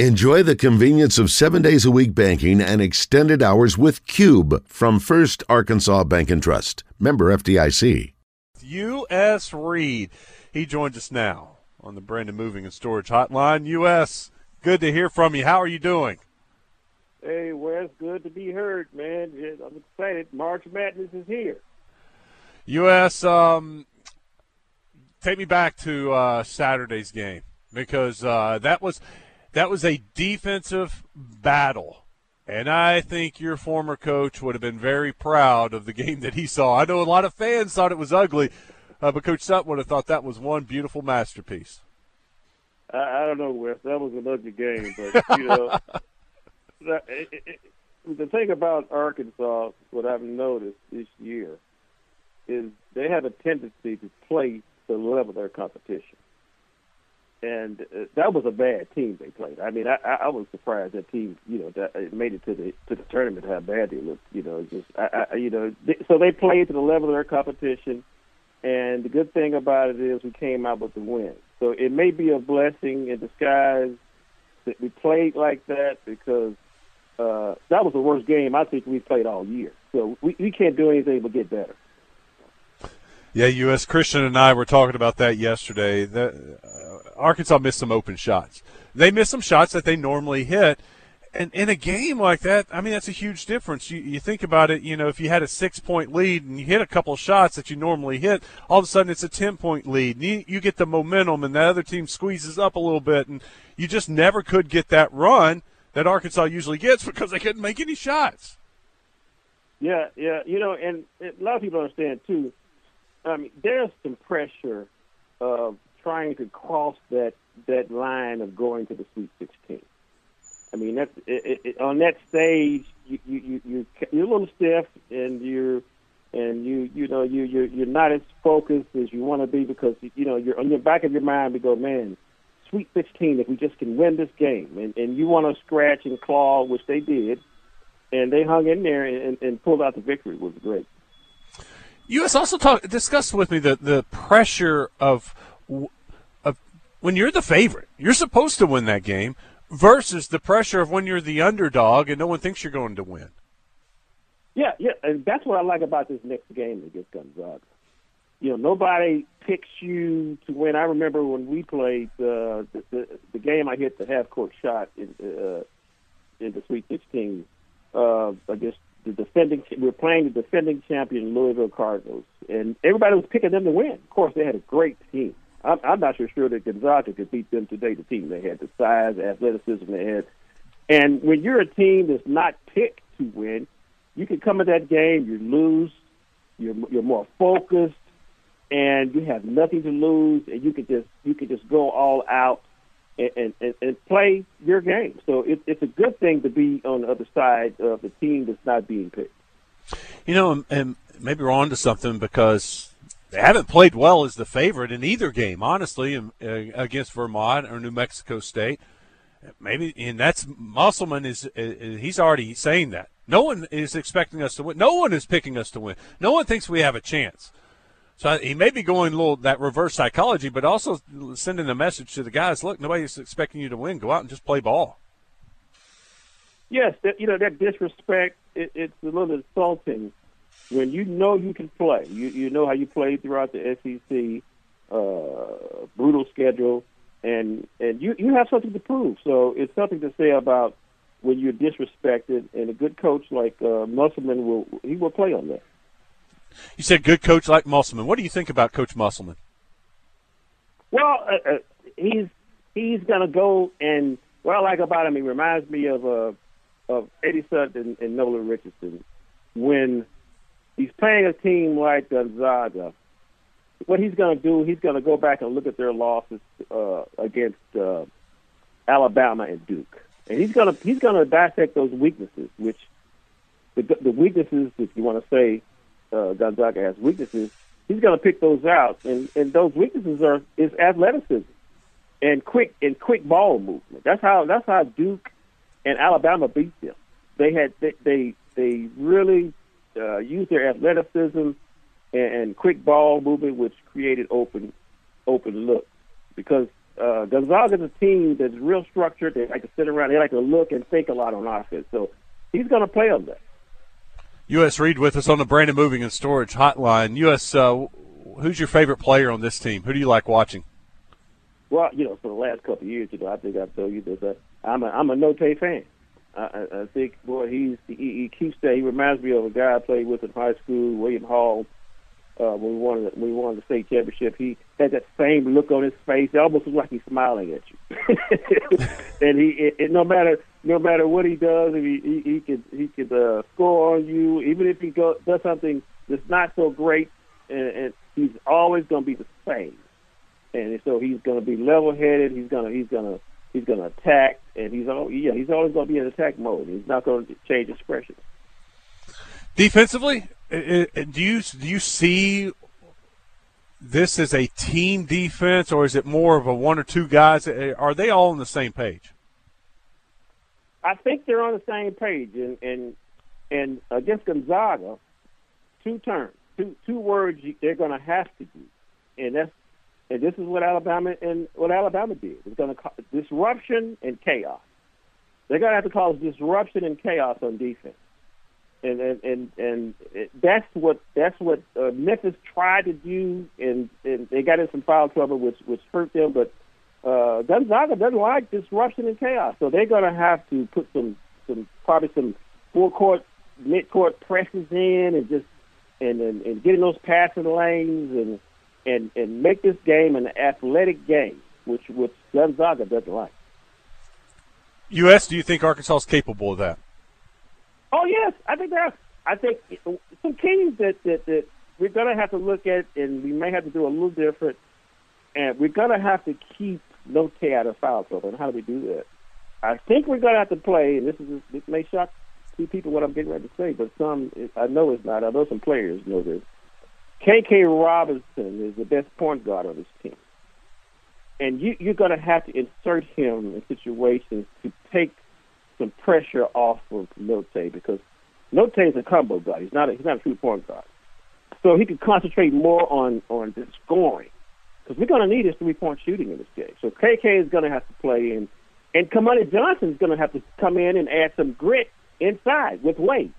Enjoy the convenience of seven days a week banking and extended hours with Cube from First Arkansas Bank and Trust. Member FDIC. U.S. Reed. He joins us now on the Brandon Moving and Storage Hotline. U.S., good to hear from you. How are you doing? Hey, Wes, good to be heard, man. I'm excited. March Madness is here. U.S., um, take me back to uh, Saturday's game because uh, that was – that was a defensive battle. And I think your former coach would have been very proud of the game that he saw. I know a lot of fans thought it was ugly, uh, but Coach Sutton would have thought that was one beautiful masterpiece. I, I don't know, Wes. That was an ugly game, but you know, that, it, it, the thing about Arkansas, what I've noticed this year, is they have a tendency to play to the level of their competition and uh, that was a bad team they played. I mean, I, I was surprised that team, you know, that it made it to the to the tournament. How bad they looked, you know. Just I, I, you know, they, so they played to the level of their competition. And the good thing about it is we came out with the win. So it may be a blessing in disguise that we played like that because uh, that was the worst game I think we played all year. So we, we can't do anything but get better. Yeah, U.S. Christian and I were talking about that yesterday. That Arkansas missed some open shots. They missed some shots that they normally hit. And in a game like that, I mean, that's a huge difference. You, you think about it, you know, if you had a six point lead and you hit a couple shots that you normally hit, all of a sudden it's a 10 point lead. And you, you get the momentum, and that other team squeezes up a little bit. And you just never could get that run that Arkansas usually gets because they couldn't make any shots. Yeah, yeah. You know, and a lot of people understand, too. I mean, there's some pressure of trying to cross that that line of going to the Sweet 16. I mean, that's it, it, on that stage. You you you you you're a little stiff, and you're and you you know you you're you're not as focused as you want to be because you know you're on your back of your mind. We go, man, Sweet 16. If we just can win this game, and and you want to scratch and claw, which they did, and they hung in there and, and pulled out the victory. It was great. U.S. also talk discussed with me the the pressure of when you're the favorite, you're supposed to win that game versus the pressure of when you're the underdog and no one thinks you're going to win. Yeah, yeah, and that's what I like about this next game against Gonzaga. You know, nobody picks you to win. I remember when we played uh, the, the the game I hit the half court shot in uh, in the Sweet 16 uh, against the defending. We were playing the defending champion Louisville Cardinals, and everybody was picking them to win. Of course, they had a great team. I'm, I'm not so sure that Gonzaga could beat them today. The team they had, the size, athleticism they had, and when you're a team that's not picked to win, you can come in that game, you lose, you're you're more focused, and you have nothing to lose, and you can just you can just go all out and, and, and play your game. So it, it's a good thing to be on the other side of the team that's not being picked. You know, and maybe we're on to something because they haven't played well as the favorite in either game, honestly, uh, against Vermont or New Mexico State. Maybe, and that's Musselman is, is he's already saying that. No one is expecting us to win. No one is picking us to win. No one thinks we have a chance. So he may be going a little that reverse psychology, but also sending a message to the guys: Look, nobody's expecting you to win. Go out and just play ball. Yes, that, you know that disrespect. It, it's a little insulting when you know you can play, you you know how you played throughout the SEC, uh, brutal schedule, and and you you have something to prove. So it's something to say about when you're disrespected, and a good coach like uh, Musselman will he will play on that. You said good coach like Musselman. What do you think about Coach Musselman? Well, uh, uh, he's he's gonna go and what I like about him, he reminds me of uh, of Eddie Sutton and, and Nolan Richardson when he's playing a team like Gonzaga. What he's going to do, he's going to go back and look at their losses uh, against uh, Alabama and Duke, and he's going to he's going to dissect those weaknesses, which the the weaknesses, if you want to say uh, Gonzaga has weaknesses, he's going to pick those out, and and those weaknesses are is athleticism and quick and quick ball movement. That's how that's how Duke and Alabama beat them. They had they they, they really uh, use their athleticism and, and quick ball movement, which created open open looks. Because uh, Gonzaga's a team that's real structured. They like to sit around. They like to look and think a lot on offense. So he's going to play them there. U.S. Reed with us on the Brandon Moving and Storage Hotline. U.S. Uh, who's your favorite player on this team? Who do you like watching? Well, you know, for the last couple of years, you know, I think I've told you this. Uh, I'm a I'm a Notae fan. I, I think, boy, he's he, he keeps that. He reminds me of a guy I played with in high school, William Hall. Uh, when we won when we won the state championship, he had that same look on his face. It almost looks like he's smiling at you. and he, it, it, no matter no matter what he does, he he, he could he could uh, score on you, even if he go, does something that's not so great, and, and he's always going to be the same. And so he's going to be level headed. He's gonna he's gonna he's going to attack, and he's all yeah he's always going to be in attack mode. He's not going to change expression. Defensively, do you do you see this as a team defense, or is it more of a one or two guys? Are they all on the same page? I think they're on the same page, and and and against Gonzaga, two terms, two two words they're going to have to do, and that's and this is what Alabama and what Alabama did. It's going to cause disruption and chaos. They're going to have to cause disruption and chaos on defense, and and and, and that's what that's what uh, Memphis tried to do, and, and they got in some foul trouble, which which hurt them. But uh, Gonzaga doesn't like disruption and chaos, so they're going to have to put some some probably some full court, mid court presses in, and just and, and and getting those passing lanes and and and make this game an athletic game, which which Gonzaga doesn't like. U.S. Do you think Arkansas is capable of that? Oh yes, I think that. I think some keys that that, that we're going to have to look at, and we may have to do a little different. And we're going to have to keep Notae out of foul trouble. And how do we do that? I think we're going to have to play, and this is this may shock some people what I'm getting ready to say, but some I know it's not. I know some players know this. KK Robinson is the best point guard on this team. And you, you're going to have to insert him in situations to take some pressure off of Notae because Notae is a combo guard. He's not a, he's not a true point guard. So he can concentrate more on, on the scoring because we're going to need his three point shooting in this game. So KK is going to have to play in, and Kamani Johnson is going to have to come in and add some grit inside with weight.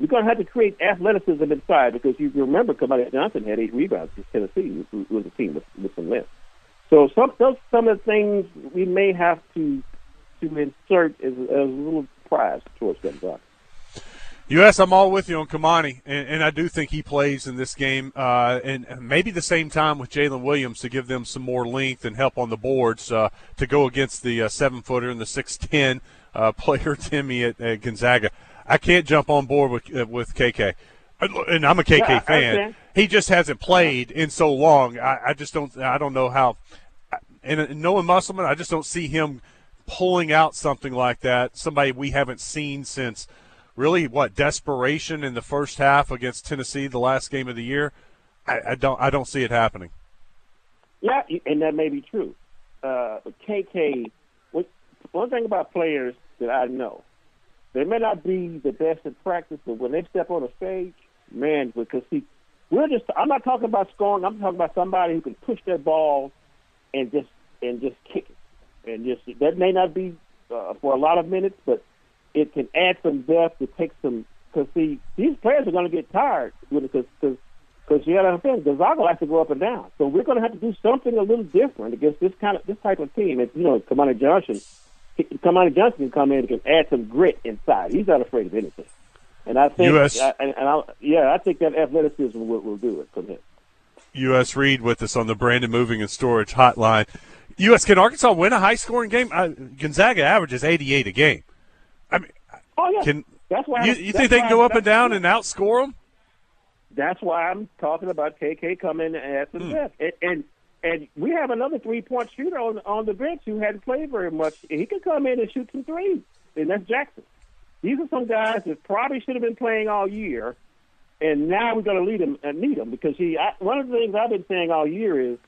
We're going to have to create athleticism inside because you remember Kamani Johnson had eight rebounds for Tennessee, who was a team with, with some length. So some those some of the things we may have to to insert as, as a little prize towards Gonzaga. U.S. I'm all with you on Kamani, and, and I do think he plays in this game, uh, and maybe the same time with Jaylin Williams to give them some more length and help on the boards uh, to go against the uh, seven footer and the six ten uh, player Timme at, at Gonzaga. I can't jump on board with uh, with KK, and I'm a KK yeah, fan. He just hasn't played in so long. I, I just don't. I don't know how. And knowing Musselman, I just don't see him pulling out something like that. Somebody we haven't seen since really what desperation in the first half against Tennessee, the last game of the year. I, I don't. I don't see it happening. Yeah, and that may be true. Uh, KK, one thing about players that I know they may not be the best in practice, but when they step on a stage, man, because see, we're just I'm not talking about scoring, I'm talking about somebody who can push that ball and just and just kick it. And just that may not be uh, for a lot of minutes, but it can add some depth to take some because see these players are going to get tired it because because because you got to understand Gonzaga likes to go up and down, so we're going to have to do something a little different against this kind of this type of team. And you know, Kamani Johnson Kamani Johnson can come in and can add some grit inside. He's not afraid of anything. And I think, US. I, and, and I, yeah, I think that athleticism will, will do it from him. U.S. Reed with us on the Brandon Moving and Storage Hotline. U.S. Can Arkansas win a high scoring game? Uh, Gonzaga averages 88 a game. I mean, oh yeah. Can, that's why you, you think they can go up and down and outscore them? That's why I'm talking about KK coming and mm. And, and and we have another three point shooter on on the bench who hadn't played very much. He can come in and shoot some threes, and that's Jackson. These are some guys that probably should have been playing all year, and now we're going to lead them and uh, need them because he. I, one of the things I've been saying all year is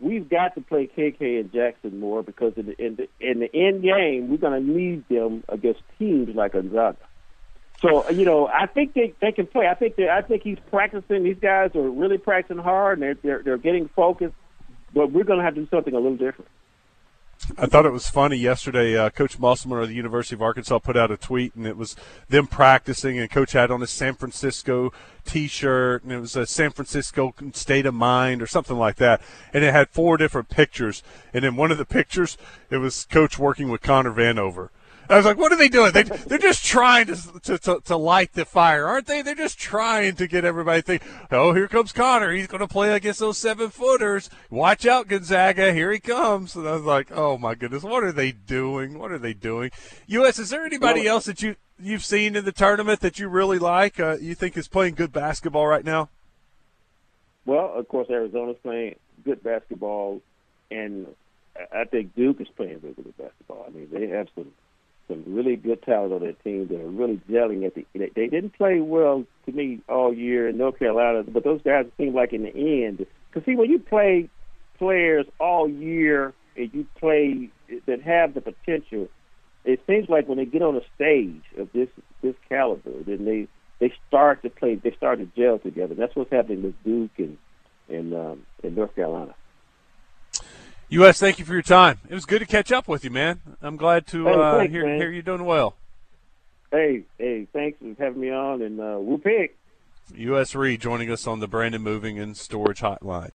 we've got to play KK and Jackson more because in the in the, in the end game we're going to need them against teams like Gonzaga. So you know, I think they they can play. I think they, I think he's practicing. These guys are really practicing hard, and they're they're, they're getting focused but we're going to have to do something a little different. I thought it was funny yesterday. Uh, Coach Musselman of the University of Arkansas put out a tweet, and it was them practicing, and Coach had on a San Francisco T-shirt, and it was a San Francisco state of mind or something like that, and it had four different pictures, and in one of the pictures, it was Coach working with Connor Vanover I was like, what are they doing? They, they're just trying to, to, to, to, light the fire, aren't they? They're just trying to get everybody to think, oh, here comes Connor. He's going to play against those seven footers. Watch out, Gonzaga. Here he comes. And I was like, oh, my goodness. What are they doing? What are they doing? U.S., is there anybody else that you, you've seen in the tournament that you really like, uh, you think is playing good basketball right now? Well, of course, Arizona's playing good basketball, and I think Duke is playing very good basketball. I mean, they have some some really good talent on that team that are really gelling at the. They didn't play well to me all year in North Carolina, but those guys seem like in the end. Because see, when you play players all year and you play that have the potential, it seems like when they get on a stage of this this caliber, then they they start to play. They start to gel together. That's what's happening with Duke and and um, in North Carolina. U.S., thank you for your time. It was good to catch up with you, man. I'm glad to hey, uh, thanks, hear, hear you doing well. Hey, hey, thanks for having me on, and uh, we'll pick. U.S. Reed joining us on the Brandon Moving and Storage Hotline.